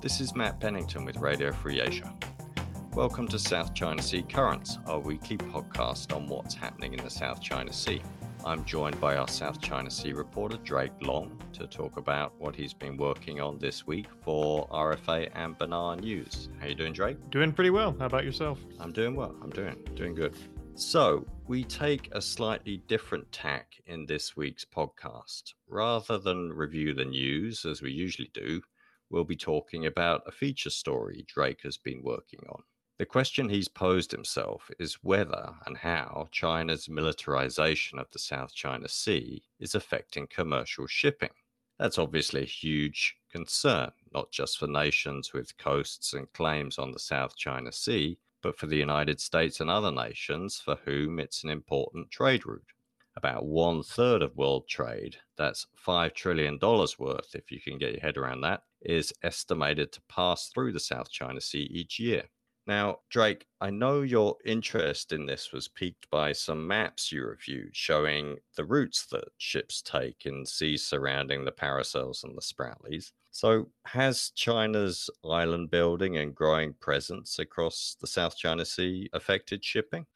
This is Matt Pennington with Radio Free Asia. Welcome to South China Sea Currents, our weekly podcast on what's happening in the South China Sea. I'm joined by our South China Sea reporter Drake Long to talk about what he's been working on this week for RFA and Benar News. How you doing, Drake? Doing pretty well. How about yourself? I'm doing well. I'm doing doing good. So, we take a slightly different tack in this week's podcast. Rather than review the news as we usually do, we'll be talking about a feature story Drake has been working on. The question he's posed himself is whether and how China's militarization of the South China Sea is affecting commercial shipping. That's obviously a huge concern, not just for nations with coasts and claims on the South China Sea, but for the United States and other nations for whom it's an important trade route. About one third of world trade, that's $5 trillion worth, if you can get your head around that, is estimated to pass through the South China Sea each year. Now, Drake, I know your interest in this was piqued by some maps you reviewed showing the routes that ships take in seas surrounding the Paracels and the Spratlys. So, has China's island building and growing presence across the South China Sea affected shipping?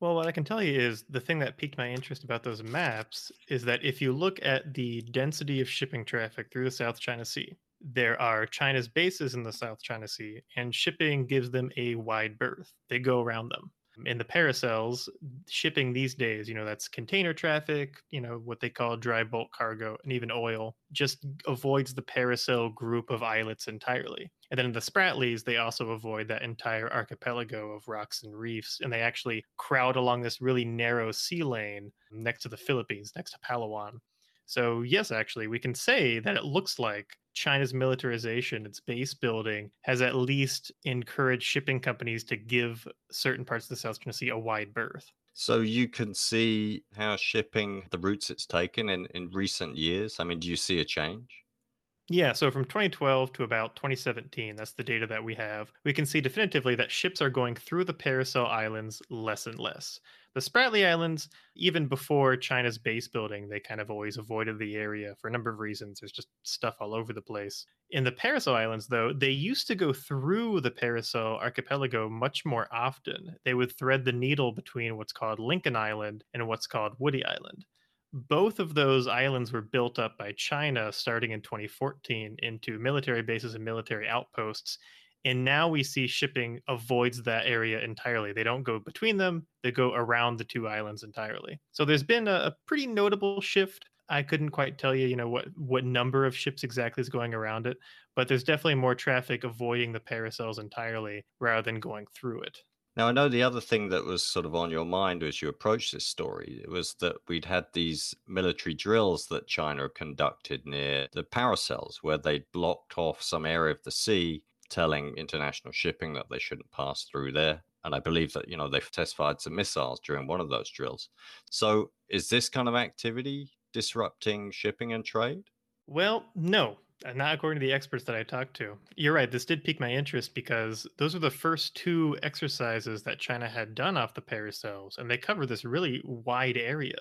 Well, what I can tell you is the thing that piqued my interest about those maps is that if you look at the density of shipping traffic through the South China Sea, there are China's bases in the South China Sea, and shipping gives them a wide berth. They go around them. In the paracels, shipping these days, you know, that's container traffic, you know, what they call dry bulk cargo, and even oil, just avoids the paracel group of islets entirely. And then in the Spratlys, they also avoid that entire archipelago of rocks and reefs, and they actually crowd along this really narrow sea lane next to the Philippines, next to Palawan. So, yes, actually, we can say that it looks like China's militarization, its base building, has at least encouraged shipping companies to give certain parts of the South China Sea a wide berth. So you can see how shipping, the routes it's taken in, in recent years. I mean, do you see a change? Yeah, so from 2012 to about 2017, that's the data that we have, we can see definitively that ships are going through the Paracel Islands less and less. The Spratly Islands, even before China's base building, they kind of always avoided the area for a number of reasons. There's just stuff all over the place. In the Paracel Islands, though, they used to go through the Paracel archipelago much more often. They would thread the needle between what's called Lincoln Island and what's called Woody Island both of those islands were built up by China starting in 2014 into military bases and military outposts. And now we see shipping avoids that area entirely. They don't go between them, they go around the two islands entirely. So there's been a, a pretty notable shift. I couldn't quite tell you, you know, what what number of ships exactly is going around it, but there's definitely more traffic avoiding the paracels entirely rather than going through it. Now, I know the other thing that was sort of on your mind as you approached this story was that we'd had these military drills that China conducted near the Paracels, where they blocked off some area of the sea, telling international shipping that they shouldn't pass through there. And I believe that, you know, they've test fired some missiles during one of those drills. So is this kind of activity disrupting shipping and trade? Well, no, Uh, not according to the experts that I talked to. You're right. This did pique my interest because those were the first two exercises that China had done off the Paracels, and they cover this really wide area.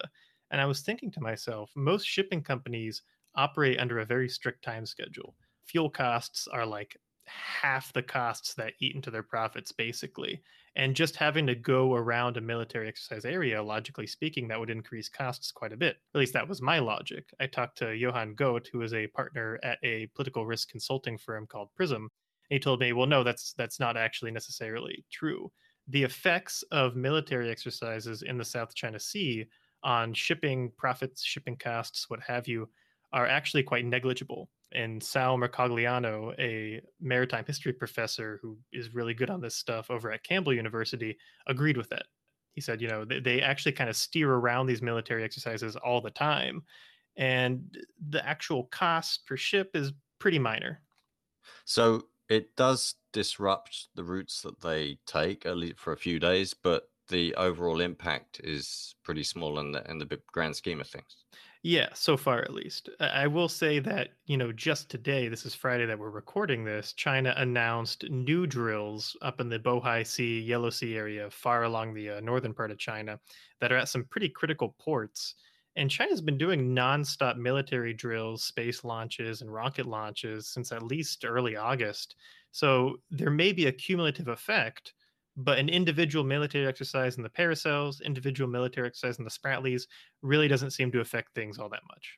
And I was thinking to myself, most shipping companies operate under a very strict time schedule. Fuel costs are like half the costs that eat into their profits, basically. And just having to go around a military exercise area, logically speaking, that would increase costs quite a bit. At least that was my logic. I talked to Johan Goet, who is a partner at a political risk consulting firm called Prism. And he told me, well, no, that's that's not actually necessarily true. The effects of military exercises in the South China Sea on shipping profits, shipping costs, what have you, are actually quite negligible and Sal Mercogliano, a maritime history professor who is really good on this stuff over at Campbell University, agreed with that. He said, you know, they, they actually kind of steer around these military exercises all the time, and the actual cost per ship is pretty minor. So it does disrupt the routes that they take at least for a few days, but the overall impact is pretty small in the in the grand scheme of things. Yeah, so far at least. I will say that, you know, just today, this is Friday that we're recording this, China announced new drills up in the Bohai Sea, Yellow Sea area, far along the uh, northern part of China, that are at some pretty critical ports. And China's been doing nonstop military drills, space launches, and rocket launches since at least early August. So there may be a cumulative effect, but an individual military exercise in the Paracels, individual military exercise in the Spratlys really doesn't seem to affect things all that much.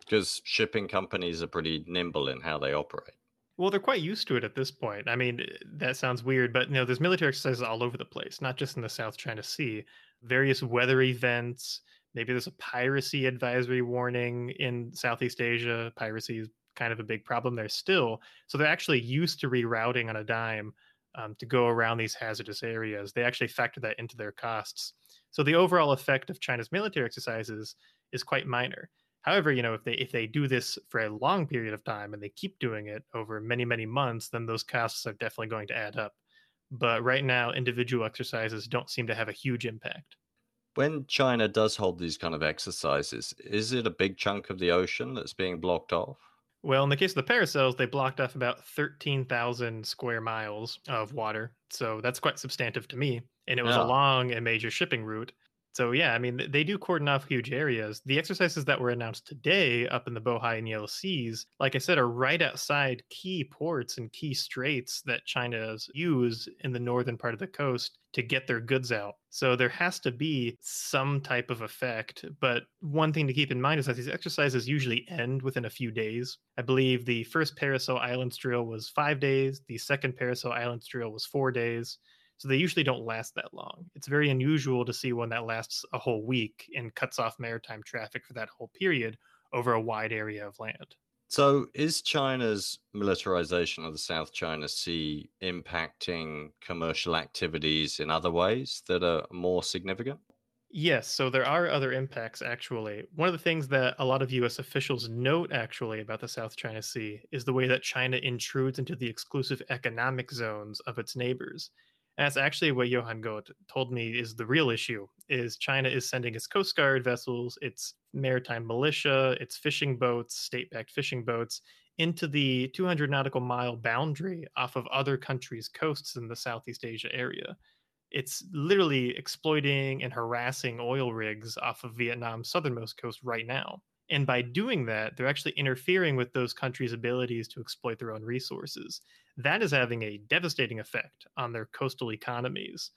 Because shipping companies are pretty nimble in how they operate. Well, they're quite used to it at this point. I mean, that sounds weird, but you know, there's military exercises all over the place, not just in the South China Sea. Various weather events. Maybe there's a piracy advisory warning in Southeast Asia. Piracy is kind of a big problem there still. So they're actually used to rerouting on a dime um, to go around these hazardous areas. They actually factor that into their costs. So the overall effect of China's military exercises is quite minor. However, you know, if they if they do this for a long period of time and they keep doing it over many many months, then those costs are definitely going to add up. But right now, individual exercises don't seem to have a huge impact. When China does hold these kind of exercises, is it a big chunk of the ocean that's being blocked off? Well, in the case of the Paracels, they blocked off about 13,000 square miles of water. So that's quite substantive to me. And it was yeah. along a major shipping route. So yeah, I mean they do cordon off huge areas. The exercises that were announced today up in the Bohai and Yellow Seas, like I said, are right outside key ports and key straits that China's use in the northern part of the coast to get their goods out. So there has to be some type of effect. But one thing to keep in mind is that these exercises usually end within a few days. I believe the first Paracel Islands drill was five days, the second Paracel Islands drill was four days. So they usually don't last that long. It's very unusual to see one that lasts a whole week and cuts off maritime traffic for that whole period over a wide area of land. So, is China's militarization of the South China Sea impacting commercial activities in other ways that are more significant? Yes, so there are other impacts actually. One of the things that a lot of US officials note actually about the South China Sea is the way that China intrudes into the exclusive economic zones of its neighbors. That's actually what Johan Goth told me is the real issue is China is sending its Coast Guard vessels, its maritime militia, its fishing boats, state-backed fishing boats into the 200 nautical mile boundary off of other countries' coasts in the Southeast Asia area. It's literally exploiting and harassing oil rigs off of Vietnam's southernmost coast right now. And by doing that, they're actually interfering with those countries' abilities to exploit their own resources. That is having a devastating effect on their coastal economies.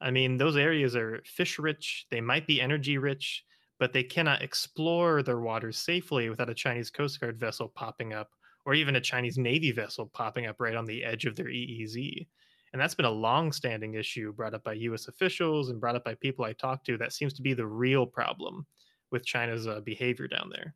I mean, those areas are fish rich, they might be energy rich, but they cannot explore their waters safely without a Chinese Coast Guard vessel popping up or even a Chinese Navy vessel popping up right on the edge of their EEZ. And that's been a long standing issue brought up by US officials and brought up by people I talk to. That seems to be the real problem with China's uh, behavior down there.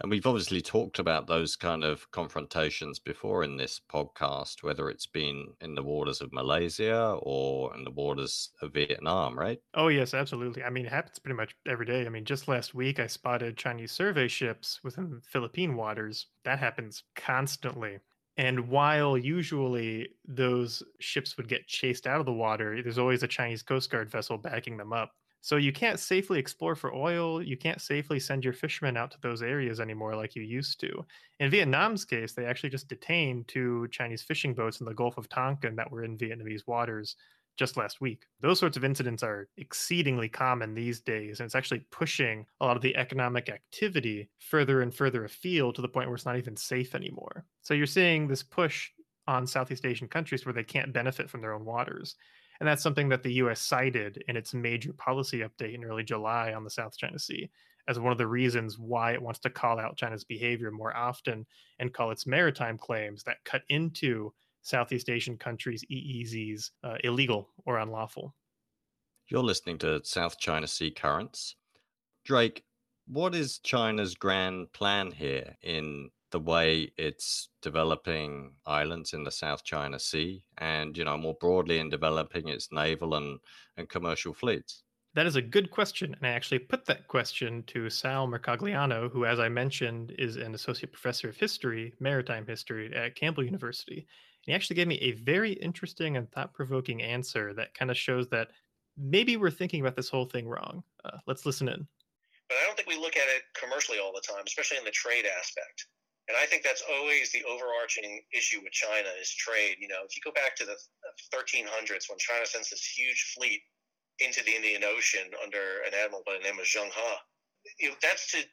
And we've obviously talked about those kind of confrontations before in this podcast, whether it's been in the waters of Malaysia or in the waters of Vietnam, right? Oh, yes, absolutely. I mean, it happens pretty much every day. I mean, just last week, I spotted Chinese survey ships within Philippine waters. That happens constantly. And while usually those ships would get chased out of the water, there's always a Chinese Coast Guard vessel backing them up. So you can't safely explore for oil. You can't safely send your fishermen out to those areas anymore like you used to. In Vietnam's case, they actually just detained two Chinese fishing boats in the Gulf of Tonkin that were in Vietnamese waters just last week. Those sorts of incidents are exceedingly common these days, and it's actually pushing a lot of the economic activity further and further afield to the point where it's not even safe anymore. So you're seeing this push on Southeast Asian countries where they can't benefit from their own waters. And that's something that the US cited in its major policy update in early July on the South China Sea as one of the reasons why it wants to call out China's behavior more often and call its maritime claims that cut into Southeast Asian countries' EEZs uh, illegal or unlawful. You're listening to South China Sea Currents. Drake, what is China's grand plan here in the way it's developing islands in the South China Sea and, you know, more broadly in developing its naval and, and commercial fleets? That is a good question. And I actually put that question to Sal Mercogliano, who, as I mentioned, is an associate professor of history, maritime history at Campbell University. And he actually gave me a very interesting and thought provoking answer that kind of shows that maybe we're thinking about this whole thing wrong. Uh, let's listen in. But I don't think we look at it commercially all the time, especially in the trade aspect. And I think that's always the overarching issue with China is trade. You know, if you go back to the 1300s when China sends this huge fleet into the Indian Ocean under an admiral by the name of Zheng He, you know, that's to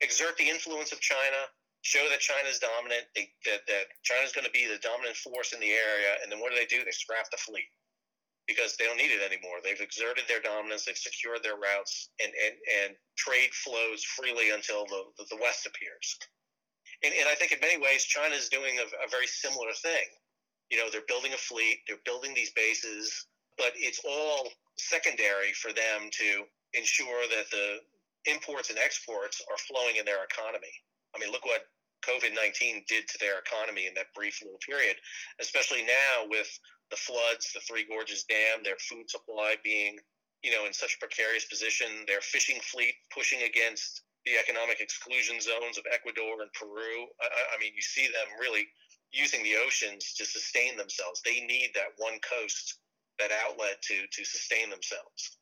exert the influence of China, show that China is dominant, they, that, that China's going to be the dominant force in the area. And then what do they do? They scrap the fleet because they don't need it anymore. They've exerted their dominance, they've secured their routes, and, and, and trade flows freely until the, the, the West appears. And, and I think in many ways, China is doing a, a very similar thing. You know, they're building a fleet, they're building these bases, but it's all secondary for them to ensure that the imports and exports are flowing in their economy. I mean, look what COVID 19 did to their economy in that brief little period, especially now with the floods, the Three Gorges Dam, their food supply being, you know, in such a precarious position, their fishing fleet pushing against the economic exclusion zones of Ecuador and Peru. I, I mean, you see them really using the oceans to sustain themselves. They need that one coast, that outlet to to sustain themselves.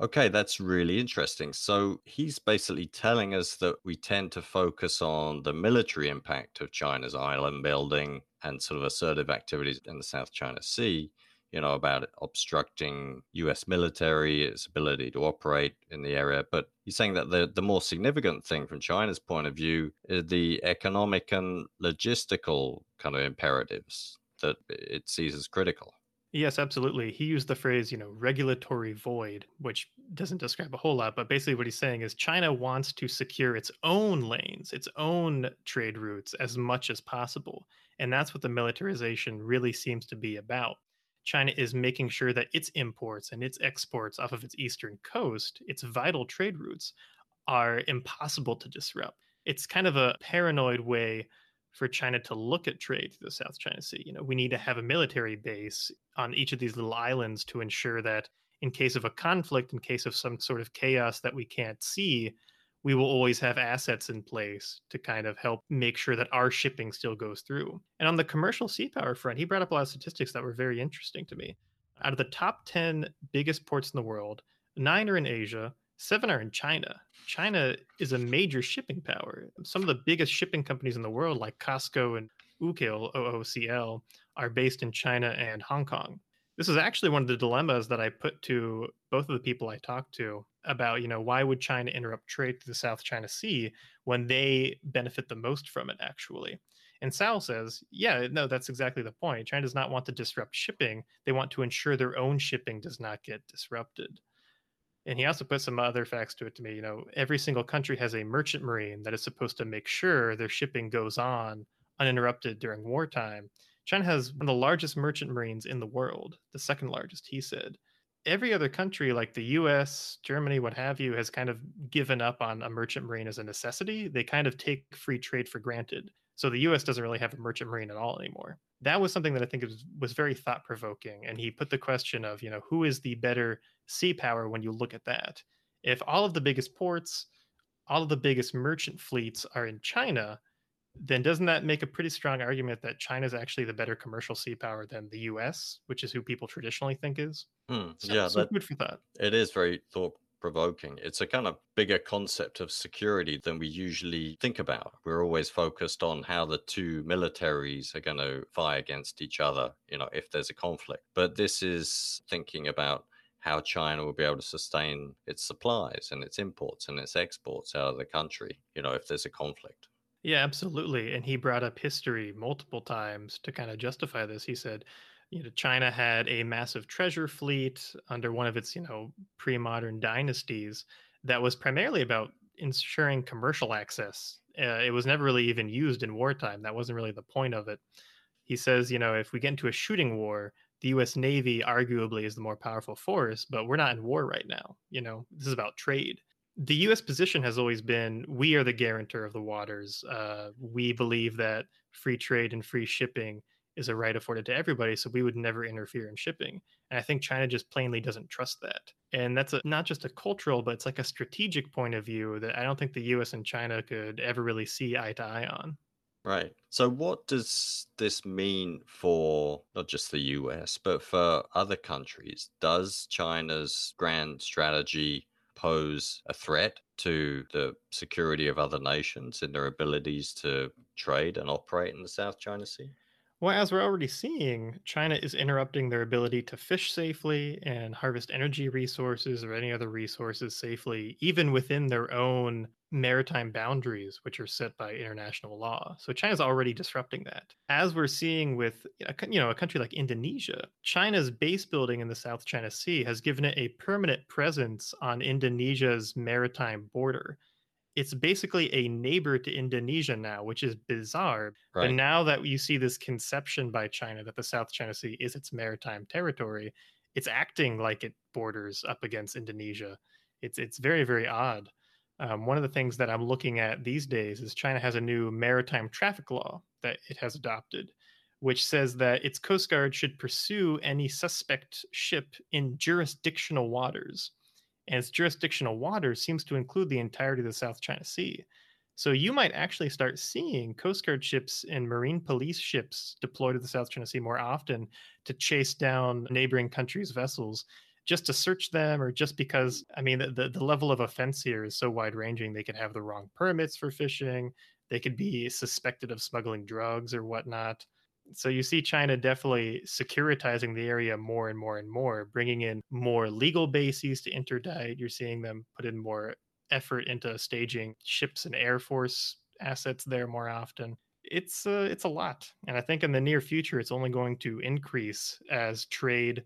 Okay, that's really interesting. So he's basically telling us that we tend to focus on the military impact of China's island building and sort of assertive activities in the South China Sea, you know, about obstructing US military, its ability to operate in the area. But he's saying that the, the more significant thing from China's point of view is the economic and logistical kind of imperatives that it sees as critical. Yes, absolutely. He used the phrase, you know, regulatory void, which doesn't describe a whole lot, but basically what he's saying is China wants to secure its own lanes, its own trade routes as much as possible. And that's what the militarization really seems to be about. China is making sure that its imports and its exports off of its eastern coast, its vital trade routes, are impossible to disrupt. It's kind of a paranoid way for China to look at trade through the South China Sea. You know, we need to have a military base on each of these little islands to ensure that in case of a conflict, in case of some sort of chaos that we can't see, we will always have assets in place to kind of help make sure that our shipping still goes through. And on the commercial sea power front, he brought up a lot of statistics that were very interesting to me. Out of the top 10 biggest ports in the world, nine are in Asia, seven are in China. China is a major shipping power. Some of the biggest shipping companies in the world, like COSCO and UCL, OOCL, are based in China and Hong Kong. This is actually one of the dilemmas that I put to both of the people I talked to about, you know, why would China interrupt trade to the South China Sea when they benefit the most from it, actually? And Sal says, yeah, no, that's exactly the point. China does not want to disrupt shipping. They want to ensure their own shipping does not get disrupted. And he also put some other facts to it to me. You know, every single country has a merchant marine that is supposed to make sure their shipping goes on uninterrupted during wartime. China has one of the largest merchant marines in the world, the second largest, he said. Every other country, like the US, Germany, what have you, has kind of given up on a merchant marine as a necessity. They kind of take free trade for granted. So the US doesn't really have a merchant marine at all anymore. That was something that I think was, was very thought provoking. And he put the question of, you know, who is the better sea power when you look at that. If all of the biggest ports, all of the biggest merchant fleets are in China, then doesn't that make a pretty strong argument that China is actually the better commercial sea power than the U.S., which is who people traditionally think is? Hmm, so, yeah, so that, good for that. It is very thought provoking. It's a kind of bigger concept of security than we usually think about. We're always focused on how the two militaries are going to fight against each other, you know, if there's a conflict. But this is thinking about how China will be able to sustain its supplies and its imports and its exports out of the country, you know, if there's a conflict. Yeah, absolutely. And he brought up history multiple times to kind of justify this. He said, you know, China had a massive treasure fleet under one of its, you know, pre-modern dynasties that was primarily about ensuring commercial access. Uh, it was never really even used in wartime. That wasn't really the point of it. He says, you know, if we get into a shooting war, the US Navy arguably is the more powerful force, but we're not in war right now. You know, this is about trade. The US position has always been we are the guarantor of the waters. Uh, we believe that free trade and free shipping is a right afforded to everybody, so we would never interfere in shipping. And I think China just plainly doesn't trust that. And that's a, not just a cultural, but it's like a strategic point of view that I don't think the US and China could ever really see eye to eye on. Right. So, what does this mean for not just the US, but for other countries? Does China's grand strategy pose a threat to the security of other nations and their abilities to trade and operate in the South China Sea? Well, as we're already seeing, China is interrupting their ability to fish safely and harvest energy resources or any other resources safely, even within their own maritime boundaries, which are set by international law. So China's already disrupting that. As we're seeing with you know a country like Indonesia, China's base building in the South China Sea has given it a permanent presence on Indonesia's maritime border it's basically a neighbor to Indonesia now, which is bizarre. Right. But now that you see this conception by China that the South China Sea is its maritime territory, it's acting like it borders up against Indonesia. It's it's very very odd. Um, one of the things that I'm looking at these days is China has a new maritime traffic law that it has adopted, which says that its coast guard should pursue any suspect ship in jurisdictional waters and its jurisdictional waters seems to include the entirety of the South China Sea. So you might actually start seeing Coast Guard ships and Marine police ships deployed to the South China Sea more often to chase down neighboring countries' vessels just to search them or just because i mean the, the level of offense here is so wide ranging they could have the wrong permits for fishing they could be suspected of smuggling drugs or whatnot so you see China definitely securitizing the area more and more and more, bringing in more legal bases to interdict. You're seeing them put in more effort into staging ships and air force assets there more often. It's uh, it's a lot, and I think in the near future it's only going to increase as trade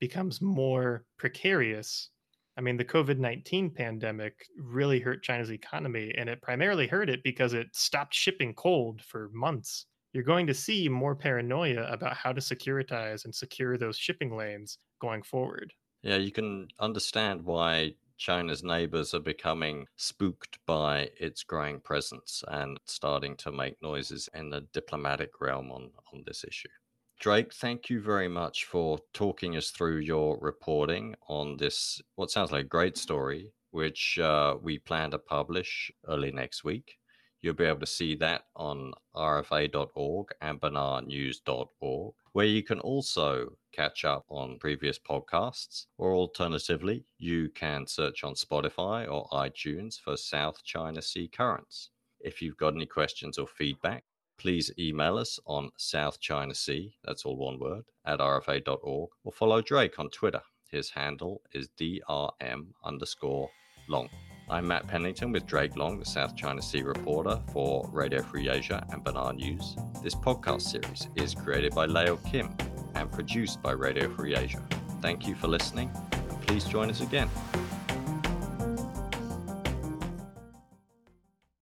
becomes more precarious. I mean, the COVID 19 pandemic really hurt China's economy, and it primarily hurt it because it stopped shipping cold for months you're going to see more paranoia about how to securitize and secure those shipping lanes going forward. Yeah, you can understand why China's neighbors are becoming spooked by its growing presence and starting to make noises in the diplomatic realm on, on this issue. Drake, thank you very much for talking us through your reporting on this, what sounds like a great story, which uh, we plan to publish early next week. You'll be able to see that on rfa.org and benarnews.org, where you can also catch up on previous podcasts, or alternatively, you can search on Spotify or iTunes for South China Sea Currents. If you've got any questions or feedback, please email us on South China Sea, that's all one word, at rfa.org, or follow Drake on Twitter. His handle is DRM underscore long. I'm Matt Pennington with Drake Long, the South China Sea reporter for Radio Free Asia and Benar News. This podcast series is created by Leo Kim and produced by Radio Free Asia. Thank you for listening. Please join us again.